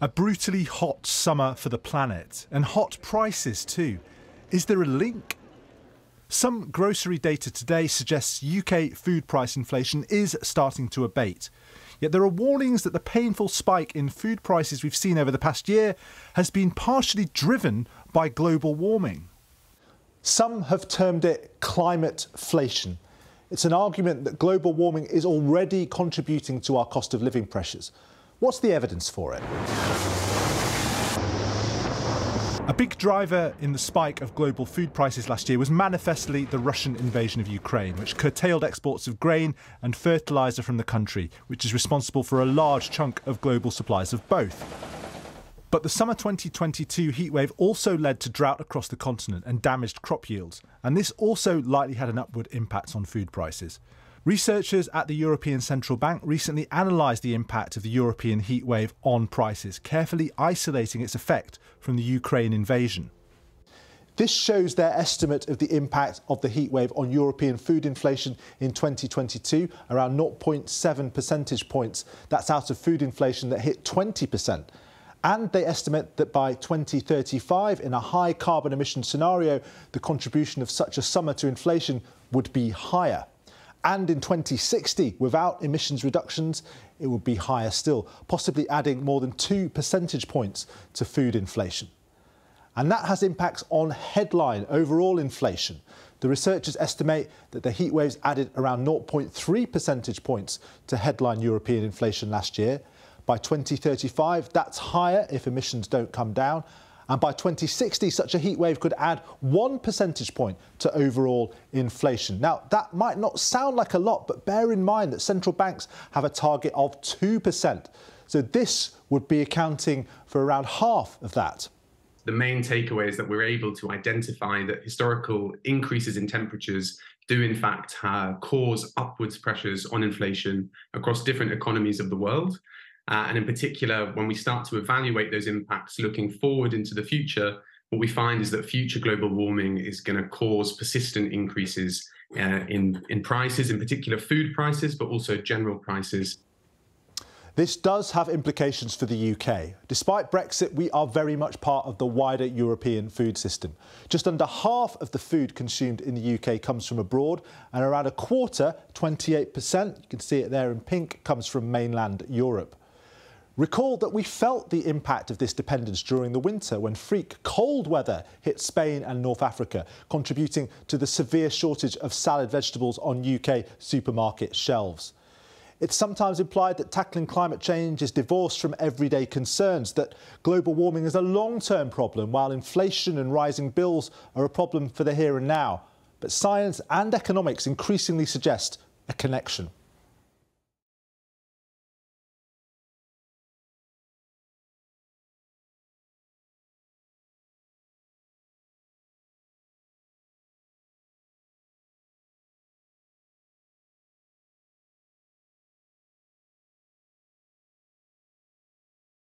A brutally hot summer for the planet, and hot prices too. Is there a link? Some grocery data today suggests UK food price inflation is starting to abate. Yet there are warnings that the painful spike in food prices we've seen over the past year has been partially driven by global warming. Some have termed it climate-flation. It's an argument that global warming is already contributing to our cost of living pressures. What's the evidence for it? A big driver in the spike of global food prices last year was manifestly the Russian invasion of Ukraine, which curtailed exports of grain and fertiliser from the country, which is responsible for a large chunk of global supplies of both. But the summer 2022 heatwave also led to drought across the continent and damaged crop yields, and this also likely had an upward impact on food prices. Researchers at the European Central Bank recently analysed the impact of the European heatwave on prices, carefully isolating its effect from the Ukraine invasion. This shows their estimate of the impact of the heatwave on European food inflation in 2022, around 0.7 percentage points. That's out of food inflation that hit 20%. And they estimate that by 2035, in a high carbon emission scenario, the contribution of such a summer to inflation would be higher. And in 2060, without emissions reductions, it would be higher still, possibly adding more than two percentage points to food inflation. And that has impacts on headline overall inflation. The researchers estimate that the heat waves added around 0.3 percentage points to headline European inflation last year. By 2035, that's higher if emissions don't come down. And by 2060, such a heatwave could add one percentage point to overall inflation. Now, that might not sound like a lot, but bear in mind that central banks have a target of 2%. So this would be accounting for around half of that. The main takeaway is that we're able to identify that historical increases in temperatures do in fact uh, cause upwards pressures on inflation across different economies of the world. Uh, and in particular, when we start to evaluate those impacts looking forward into the future, what we find is that future global warming is going to cause persistent increases uh, in, in prices, in particular food prices, but also general prices. This does have implications for the UK. Despite Brexit, we are very much part of the wider European food system. Just under half of the food consumed in the UK comes from abroad, and around a quarter, 28%, you can see it there in pink, comes from mainland Europe. Recall that we felt the impact of this dependence during the winter when freak cold weather hit Spain and North Africa, contributing to the severe shortage of salad vegetables on UK supermarket shelves. It's sometimes implied that tackling climate change is divorced from everyday concerns, that global warming is a long-term problem, while inflation and rising bills are a problem for the here and now. But science and economics increasingly suggest a connection.